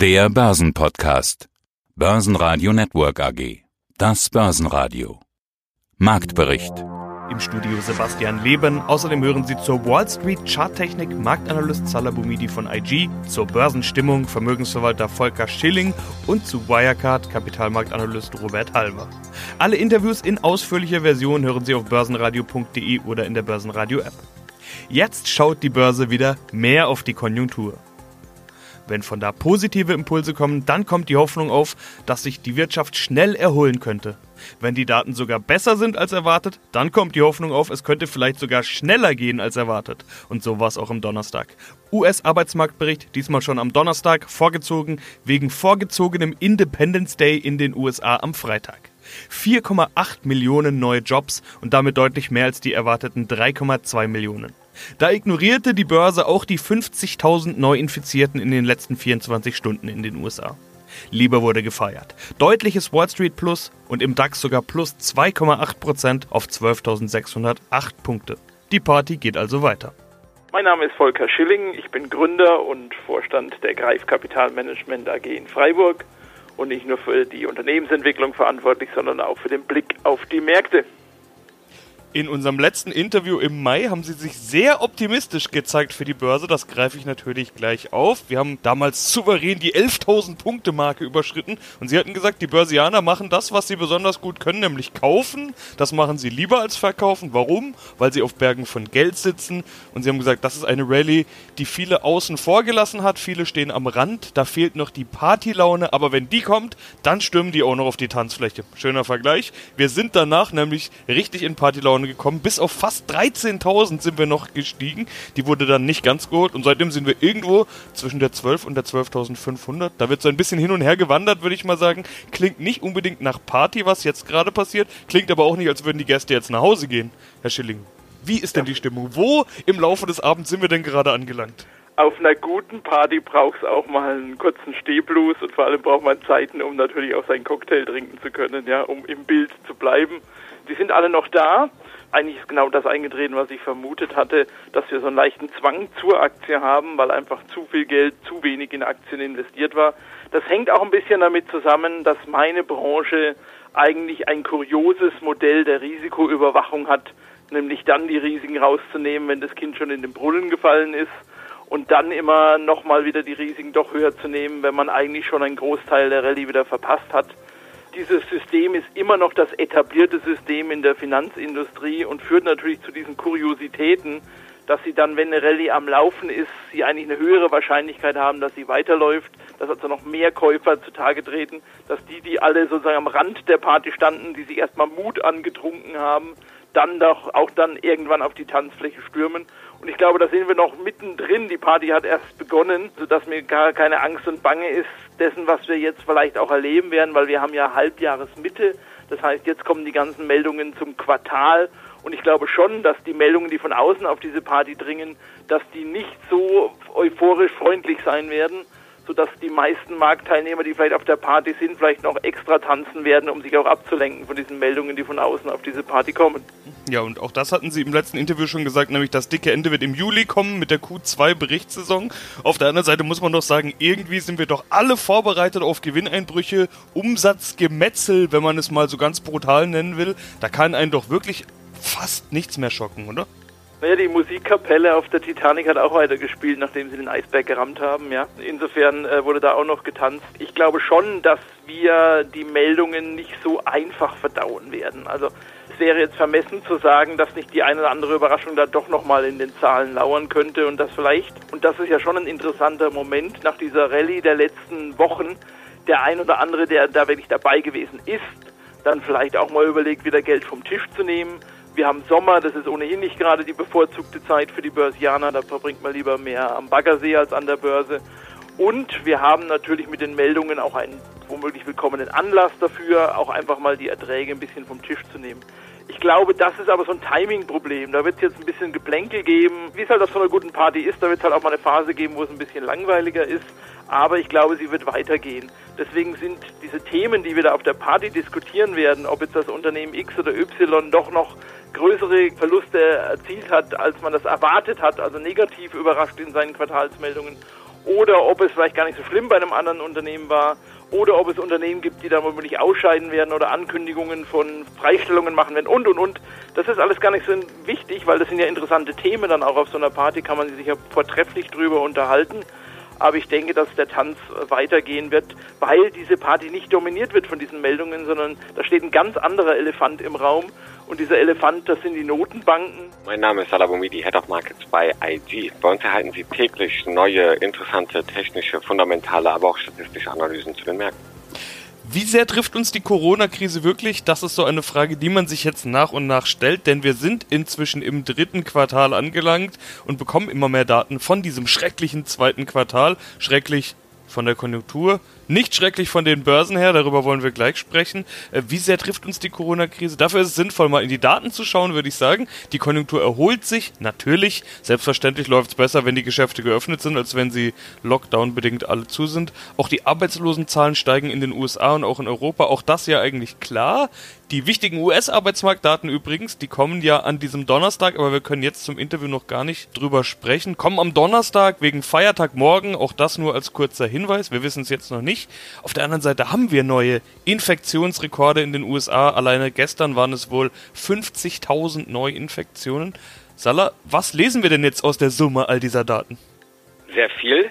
Der Börsenpodcast. Börsenradio Network AG. Das Börsenradio. Marktbericht. Im Studio Sebastian Leben. Außerdem hören Sie zur Wall Street Charttechnik Marktanalyst Salah Boumidi von IG, zur Börsenstimmung Vermögensverwalter Volker Schilling und zu Wirecard Kapitalmarktanalyst Robert Halver. Alle Interviews in ausführlicher Version hören Sie auf börsenradio.de oder in der Börsenradio App. Jetzt schaut die Börse wieder mehr auf die Konjunktur. Wenn von da positive Impulse kommen, dann kommt die Hoffnung auf, dass sich die Wirtschaft schnell erholen könnte. Wenn die Daten sogar besser sind als erwartet, dann kommt die Hoffnung auf, es könnte vielleicht sogar schneller gehen als erwartet. Und so war es auch am Donnerstag. US-Arbeitsmarktbericht, diesmal schon am Donnerstag, vorgezogen wegen vorgezogenem Independence Day in den USA am Freitag. 4,8 Millionen neue Jobs und damit deutlich mehr als die erwarteten 3,2 Millionen. Da ignorierte die Börse auch die 50.000 Neuinfizierten in den letzten 24 Stunden in den USA. Lieber wurde gefeiert. Deutliches Wall Street Plus und im DAX sogar plus 2,8% auf 12.608 Punkte. Die Party geht also weiter. Mein Name ist Volker Schilling, ich bin Gründer und Vorstand der Greif Kapitalmanagement AG in Freiburg und nicht nur für die Unternehmensentwicklung verantwortlich, sondern auch für den Blick auf die Märkte. In unserem letzten Interview im Mai haben sie sich sehr optimistisch gezeigt für die Börse. Das greife ich natürlich gleich auf. Wir haben damals souverän die 11.000 Punkte Marke überschritten und sie hatten gesagt, die Börsianer machen das, was sie besonders gut können, nämlich kaufen. Das machen sie lieber als verkaufen. Warum? Weil sie auf Bergen von Geld sitzen und sie haben gesagt, das ist eine Rallye, die viele außen vor gelassen hat. Viele stehen am Rand. Da fehlt noch die Partylaune, aber wenn die kommt, dann stürmen die auch noch auf die Tanzfläche. Schöner Vergleich. Wir sind danach nämlich richtig in Partylaune vorne gekommen. Bis auf fast 13.000 sind wir noch gestiegen. Die wurde dann nicht ganz geholt und seitdem sind wir irgendwo zwischen der 12 und der 12.500. Da wird so ein bisschen hin und her gewandert, würde ich mal sagen. Klingt nicht unbedingt nach Party, was jetzt gerade passiert. Klingt aber auch nicht, als würden die Gäste jetzt nach Hause gehen, Herr Schilling. Wie ist denn die Stimmung? Wo im Laufe des Abends sind wir denn gerade angelangt? Auf einer guten Party braucht es auch mal einen kurzen Stehblues und vor allem braucht man Zeiten, um natürlich auch seinen Cocktail trinken zu können, ja, um im Bild zu bleiben. Die sind alle noch da eigentlich ist genau das eingetreten, was ich vermutet hatte, dass wir so einen leichten Zwang zur Aktie haben, weil einfach zu viel Geld zu wenig in Aktien investiert war. Das hängt auch ein bisschen damit zusammen, dass meine Branche eigentlich ein kurioses Modell der Risikoüberwachung hat, nämlich dann die Risiken rauszunehmen, wenn das Kind schon in den Brunnen gefallen ist und dann immer nochmal wieder die Risiken doch höher zu nehmen, wenn man eigentlich schon einen Großteil der Rallye wieder verpasst hat. Dieses System ist immer noch das etablierte System in der Finanzindustrie und führt natürlich zu diesen Kuriositäten, dass sie dann, wenn eine Rallye am Laufen ist, sie eigentlich eine höhere Wahrscheinlichkeit haben, dass sie weiterläuft, dass also noch mehr Käufer zutage treten, dass die, die alle sozusagen am Rand der Party standen, die sich erstmal Mut angetrunken haben, dann doch auch dann irgendwann auf die Tanzfläche stürmen. Und ich glaube, da sind wir noch mittendrin. Die Party hat erst begonnen, sodass mir gar keine Angst und Bange ist dessen, was wir jetzt vielleicht auch erleben werden, weil wir haben ja Halbjahresmitte. Das heißt, jetzt kommen die ganzen Meldungen zum Quartal. Und ich glaube schon, dass die Meldungen, die von außen auf diese Party dringen, dass die nicht so euphorisch freundlich sein werden, sodass die meisten Marktteilnehmer, die vielleicht auf der Party sind, vielleicht noch extra tanzen werden, um sich auch abzulenken von diesen Meldungen, die von außen auf diese Party kommen. Ja, und auch das hatten Sie im letzten Interview schon gesagt, nämlich das dicke Ende wird im Juli kommen mit der Q2-Berichtssaison. Auf der anderen Seite muss man doch sagen, irgendwie sind wir doch alle vorbereitet auf Gewinneinbrüche, Umsatzgemetzel, wenn man es mal so ganz brutal nennen will. Da kann einen doch wirklich fast nichts mehr schocken, oder? Naja, die Musikkapelle auf der Titanic hat auch weiter gespielt, nachdem sie den Eisberg gerammt haben, ja. Insofern äh, wurde da auch noch getanzt. Ich glaube schon, dass wir die Meldungen nicht so einfach verdauen werden. Also es wäre jetzt vermessen zu sagen, dass nicht die eine oder andere Überraschung da doch nochmal in den Zahlen lauern könnte und das vielleicht, und das ist ja schon ein interessanter Moment nach dieser Rallye der letzten Wochen, der ein oder andere, der da wirklich dabei gewesen ist, dann vielleicht auch mal überlegt, wieder Geld vom Tisch zu nehmen wir haben Sommer, das ist ohnehin nicht gerade die bevorzugte Zeit für die Börsianer, da verbringt man lieber mehr am Baggersee als an der Börse. Und wir haben natürlich mit den Meldungen auch einen womöglich willkommenen Anlass dafür, auch einfach mal die Erträge ein bisschen vom Tisch zu nehmen. Ich glaube, das ist aber so ein Timing-Problem. Da wird es jetzt ein bisschen Geplänkel geben. Wie es halt auf so einer guten Party ist, da wird es halt auch mal eine Phase geben, wo es ein bisschen langweiliger ist. Aber ich glaube, sie wird weitergehen. Deswegen sind diese Themen, die wir da auf der Party diskutieren werden, ob jetzt das Unternehmen X oder Y doch noch größere Verluste erzielt hat, als man das erwartet hat, also negativ überrascht in seinen Quartalsmeldungen, oder ob es vielleicht gar nicht so schlimm bei einem anderen Unternehmen war oder ob es Unternehmen gibt, die da womöglich ausscheiden werden oder Ankündigungen von Freistellungen machen werden und und und. Das ist alles gar nicht so wichtig, weil das sind ja interessante Themen dann auch auf so einer Party, kann man sich ja vortrefflich drüber unterhalten. Aber ich denke, dass der Tanz weitergehen wird, weil diese Party nicht dominiert wird von diesen Meldungen, sondern da steht ein ganz anderer Elefant im Raum. Und dieser Elefant, das sind die Notenbanken. Mein Name ist Salabomidi, Head of Markets bei IG. Bei uns erhalten Sie täglich neue, interessante, technische, fundamentale, aber auch statistische Analysen zu den Märkten. Wie sehr trifft uns die Corona-Krise wirklich? Das ist so eine Frage, die man sich jetzt nach und nach stellt, denn wir sind inzwischen im dritten Quartal angelangt und bekommen immer mehr Daten von diesem schrecklichen zweiten Quartal. Schrecklich von der Konjunktur, nicht schrecklich von den Börsen her, darüber wollen wir gleich sprechen. Äh, wie sehr trifft uns die Corona-Krise? Dafür ist es sinnvoll, mal in die Daten zu schauen, würde ich sagen. Die Konjunktur erholt sich, natürlich. Selbstverständlich läuft es besser, wenn die Geschäfte geöffnet sind, als wenn sie Lockdown-bedingt alle zu sind. Auch die Arbeitslosenzahlen steigen in den USA und auch in Europa. Auch das ja eigentlich klar. Die wichtigen US-Arbeitsmarktdaten übrigens, die kommen ja an diesem Donnerstag, aber wir können jetzt zum Interview noch gar nicht drüber sprechen. Kommen am Donnerstag wegen Feiertag morgen, auch das nur als kurzer Hinweis. Wir wissen es jetzt noch nicht. Auf der anderen Seite haben wir neue Infektionsrekorde in den USA. Alleine gestern waren es wohl 50.000 Neuinfektionen. Salah, was lesen wir denn jetzt aus der Summe all dieser Daten? Sehr viel.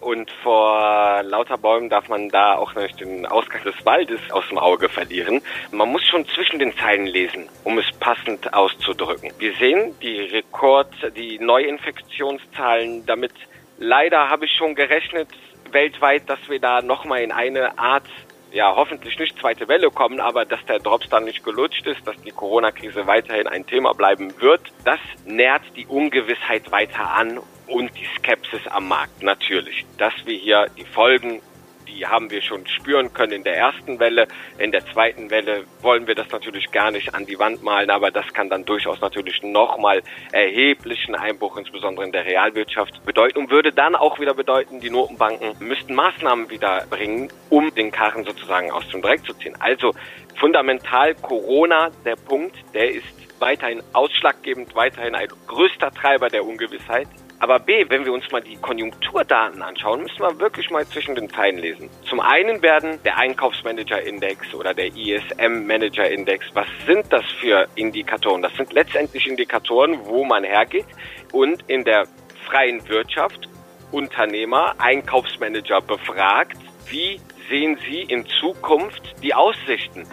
Und vor lauter Bäumen darf man da auch nicht den Ausgang des Waldes aus dem Auge verlieren. Man muss schon zwischen den Zeilen lesen, um es passend auszudrücken. Wir sehen die Rekord, die Neuinfektionszahlen. Damit leider habe ich schon gerechnet, weltweit, dass wir da nochmal in eine Art ja, hoffentlich nicht zweite Welle kommen, aber dass der Drops dann nicht gelutscht ist, dass die Corona-Krise weiterhin ein Thema bleiben wird, das nährt die Ungewissheit weiter an und die Skepsis am Markt natürlich. Dass wir hier die Folgen die haben wir schon spüren können in der ersten Welle. In der zweiten Welle wollen wir das natürlich gar nicht an die Wand malen, aber das kann dann durchaus natürlich nochmal erheblichen Einbruch, insbesondere in der Realwirtschaft, bedeuten und würde dann auch wieder bedeuten, die Notenbanken müssten Maßnahmen wieder bringen, um den Karren sozusagen aus dem Dreck zu ziehen. Also fundamental Corona, der Punkt, der ist weiterhin ausschlaggebend, weiterhin ein größter Treiber der Ungewissheit. Aber B, wenn wir uns mal die Konjunkturdaten anschauen, müssen wir wirklich mal zwischen den Zeilen lesen. Zum einen werden der Einkaufsmanager-Index oder der ISM-Manager-Index, was sind das für Indikatoren? Das sind letztendlich Indikatoren, wo man hergeht und in der freien Wirtschaft Unternehmer, Einkaufsmanager befragt, wie sehen sie in Zukunft die Aussichten?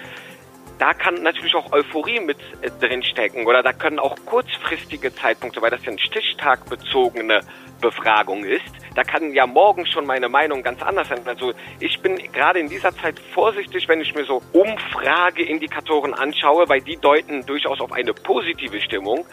Da kann natürlich auch Euphorie mit äh, drin stecken oder da können auch kurzfristige Zeitpunkte, weil das ja eine stichtag-bezogene Befragung ist. Da kann ja morgen schon meine Meinung ganz anders sein. Also ich bin gerade in dieser Zeit vorsichtig, wenn ich mir so Umfrageindikatoren anschaue, weil die deuten durchaus auf eine positive Stimmung,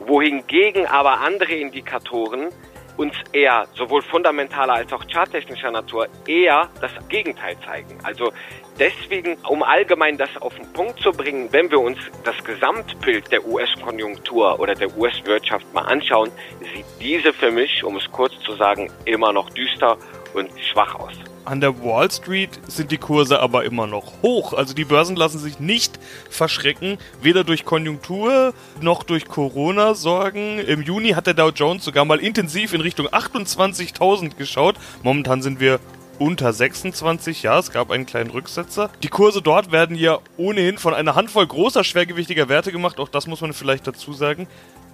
wohingegen aber andere Indikatoren uns eher sowohl fundamentaler als auch charttechnischer Natur eher das Gegenteil zeigen. Also deswegen, um allgemein das auf den Punkt zu bringen, wenn wir uns das Gesamtbild der US-Konjunktur oder der US-Wirtschaft mal anschauen, sieht diese für mich, um es kurz zu sagen, immer noch düster und schwach aus. An der Wall Street sind die Kurse aber immer noch hoch. Also die Börsen lassen sich nicht verschrecken, weder durch Konjunktur noch durch Corona-Sorgen. Im Juni hat der Dow Jones sogar mal intensiv in Richtung 28.000 geschaut. Momentan sind wir unter 26, ja, es gab einen kleinen Rücksetzer. Die Kurse dort werden ja ohnehin von einer Handvoll großer schwergewichtiger Werte gemacht, auch das muss man vielleicht dazu sagen.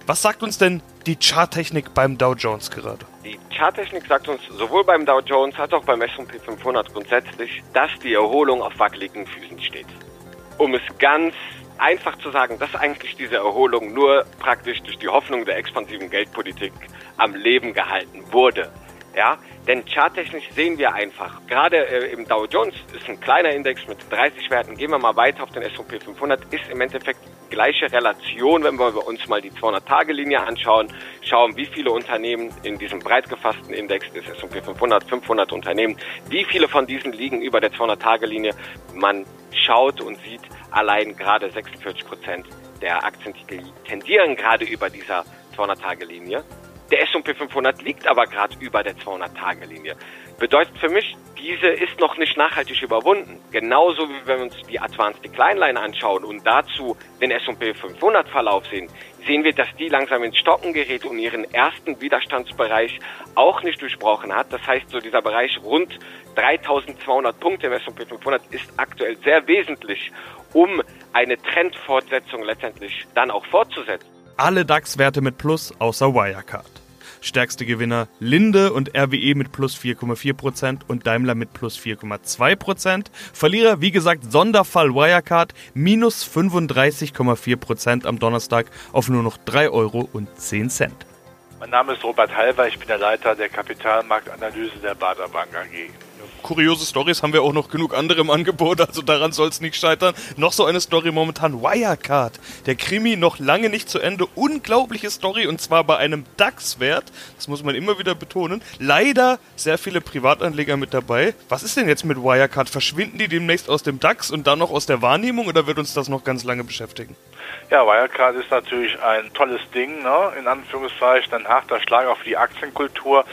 Was sagt uns denn die Charttechnik beim Dow Jones gerade? Die Charttechnik sagt uns sowohl beim Dow Jones als auch beim S&P 500 grundsätzlich, dass die Erholung auf wackeligen Füßen steht. Um es ganz einfach zu sagen, dass eigentlich diese Erholung nur praktisch durch die Hoffnung der expansiven Geldpolitik am Leben gehalten wurde. Ja, denn charttechnisch sehen wir einfach, gerade äh, im Dow Jones ist ein kleiner Index mit 30 Werten. Gehen wir mal weiter auf den S&P 500, ist im Endeffekt gleiche Relation, wenn wir uns mal die 200-Tage-Linie anschauen, schauen, wie viele Unternehmen in diesem breit gefassten Index des S&P 500, 500 Unternehmen, wie viele von diesen liegen über der 200-Tage-Linie. Man schaut und sieht allein gerade 46 Prozent der Aktientitel tendieren gerade über dieser 200-Tage-Linie. Der S&P 500 liegt aber gerade über der 200-Tage-Linie. Bedeutet für mich, diese ist noch nicht nachhaltig überwunden. Genauso wie wenn wir uns die Advanced Decline Line anschauen und dazu den S&P 500 Verlauf sehen, sehen wir, dass die langsam ins Stocken gerät und ihren ersten Widerstandsbereich auch nicht durchbrochen hat. Das heißt, so dieser Bereich rund 3200 Punkte im S&P 500 ist aktuell sehr wesentlich, um eine Trendfortsetzung letztendlich dann auch fortzusetzen. Alle DAX-Werte mit Plus außer Wirecard. Stärkste Gewinner Linde und RWE mit plus 4,4% und Daimler mit plus 4,2%. Verlierer, wie gesagt, Sonderfall Wirecard minus 35,4% am Donnerstag auf nur noch 3,10 Euro. Mein Name ist Robert Halver, ich bin der Leiter der Kapitalmarktanalyse der Bader Bank AG kuriose Stories haben wir auch noch genug andere im Angebot, also daran soll es nicht scheitern. Noch so eine Story momentan, Wirecard. Der Krimi noch lange nicht zu Ende. Unglaubliche Story und zwar bei einem DAX-Wert. Das muss man immer wieder betonen. Leider sehr viele Privatanleger mit dabei. Was ist denn jetzt mit Wirecard? Verschwinden die demnächst aus dem DAX und dann noch aus der Wahrnehmung oder wird uns das noch ganz lange beschäftigen? Ja, Wirecard ist natürlich ein tolles Ding, ne? in Anführungszeichen, ein harter Schlag auf die Aktienkultur,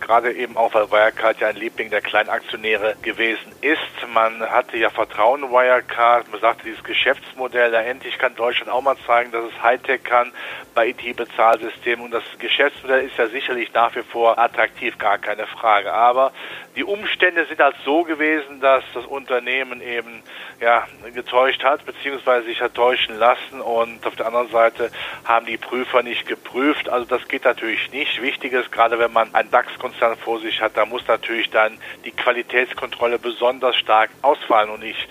gerade eben auch, weil Wirecard ja ein Liebling der Kleinaktionäre gewesen ist. Man hatte ja Vertrauen in Wirecard, man sagte, dieses Geschäftsmodell, da endlich kann Deutschland auch mal zeigen, dass es Hightech kann bei IT-Bezahlsystemen und das Geschäftsmodell ist ja sicherlich nach wie vor attraktiv, gar keine Frage. Aber die Umstände sind halt so gewesen, dass das Unternehmen eben ja, getäuscht hat, beziehungsweise sich hat täuschen lassen und auf der anderen Seite haben die Prüfer nicht geprüft. Also das geht natürlich nicht. Wichtig ist, gerade wenn man einen DAX-Konzern vor sich hat, da muss natürlich dann die Qualitätskontrolle besonders stark ausfallen und ich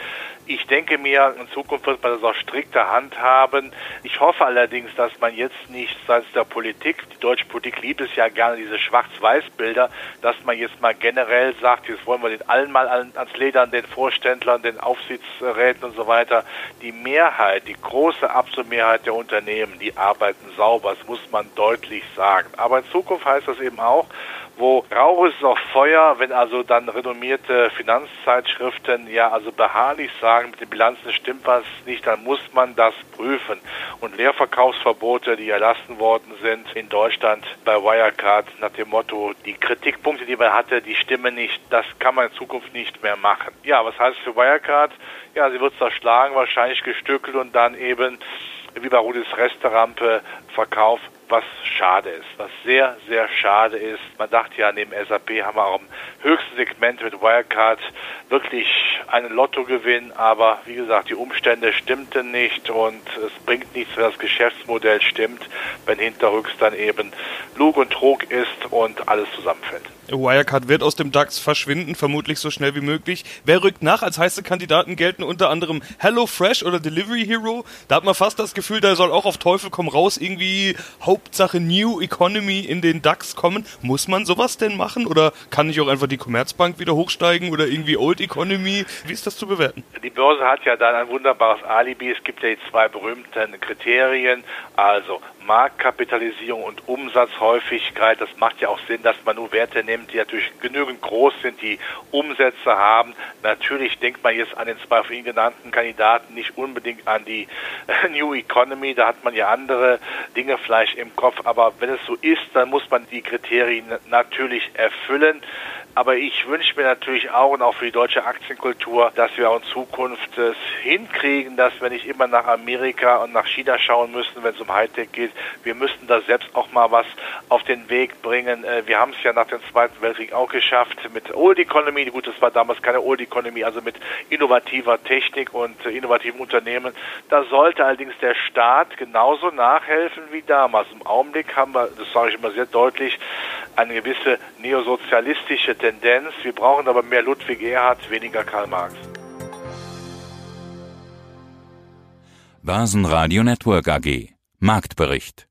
ich denke mir, in Zukunft wird man das auch strikter handhaben. Ich hoffe allerdings, dass man jetzt nicht seitens der Politik, die deutsche Politik liebt es ja gerne, diese Schwarz-Weiß-Bilder, dass man jetzt mal generell sagt, jetzt wollen wir den allen mal ans Ledern, den Vorständlern, den Aufsichtsräten und so weiter. Die Mehrheit, die große absolute Mehrheit der Unternehmen, die arbeiten sauber, das muss man deutlich sagen. Aber in Zukunft heißt das eben auch, wo Rauch ist auch Feuer, wenn also dann renommierte Finanzzeitschriften ja also beharrlich sagen, mit den Bilanzen stimmt was nicht, dann muss man das prüfen. Und Leerverkaufsverbote, die erlassen worden sind in Deutschland bei Wirecard nach dem Motto, die Kritikpunkte, die man hatte, die stimmen nicht, das kann man in Zukunft nicht mehr machen. Ja, was heißt für Wirecard? Ja, sie wird zerschlagen, wahrscheinlich gestückelt und dann eben wie bei Rudis Resterampe Verkauf was schade ist, was sehr, sehr schade ist. Man dachte ja, neben SAP haben wir auch im höchsten Segment mit Wirecard wirklich einen Lottogewinn, aber wie gesagt, die Umstände stimmten nicht und es bringt nichts, wenn das Geschäftsmodell stimmt, wenn hinterrücks dann eben Lug und Trug ist und alles zusammenfällt. Wirecard wird aus dem DAX verschwinden, vermutlich so schnell wie möglich. Wer rückt nach? Als heiße Kandidaten gelten unter anderem HelloFresh oder Delivery Hero. Da hat man fast das Gefühl, da soll auch auf Teufel komm raus irgendwie Hauptsache New Economy in den DAX kommen. Muss man sowas denn machen oder kann nicht auch einfach die Commerzbank wieder hochsteigen oder irgendwie Old Economy? Wie ist das zu bewerten? Die Börse hat ja dann ein wunderbares Alibi. Es gibt ja die zwei berühmten Kriterien, also Marktkapitalisierung und Umsatzhäufigkeit. Das macht ja auch Sinn, dass man nur Werte nimmt, die natürlich genügend groß sind, die Umsätze haben. Natürlich denkt man jetzt an den zwei von Ihnen genannten Kandidaten nicht unbedingt an die New Economy. Da hat man ja andere Dinge vielleicht im Kopf. Aber wenn es so ist, dann muss man die Kriterien natürlich erfüllen. Aber ich wünsche mir natürlich auch und auch für die deutsche Aktienkultur, dass wir auch in Zukunft es hinkriegen, dass wir nicht immer nach Amerika und nach China schauen müssen, wenn es um Hightech geht. Wir müssten da selbst auch mal was auf den Weg bringen. Äh, wir haben es ja nach dem Zweiten Weltkrieg auch geschafft mit Old Economy. Gut, das war damals keine Old Economy, also mit innovativer Technik und innovativen Unternehmen. Da sollte allerdings der Staat genauso nachhelfen wie damals. Im Augenblick haben wir, das sage ich immer sehr deutlich, eine gewisse neosozialistische Tendenz. Wir brauchen aber mehr Ludwig Erhard, weniger Karl Marx. Börsenradio Network AG Marktbericht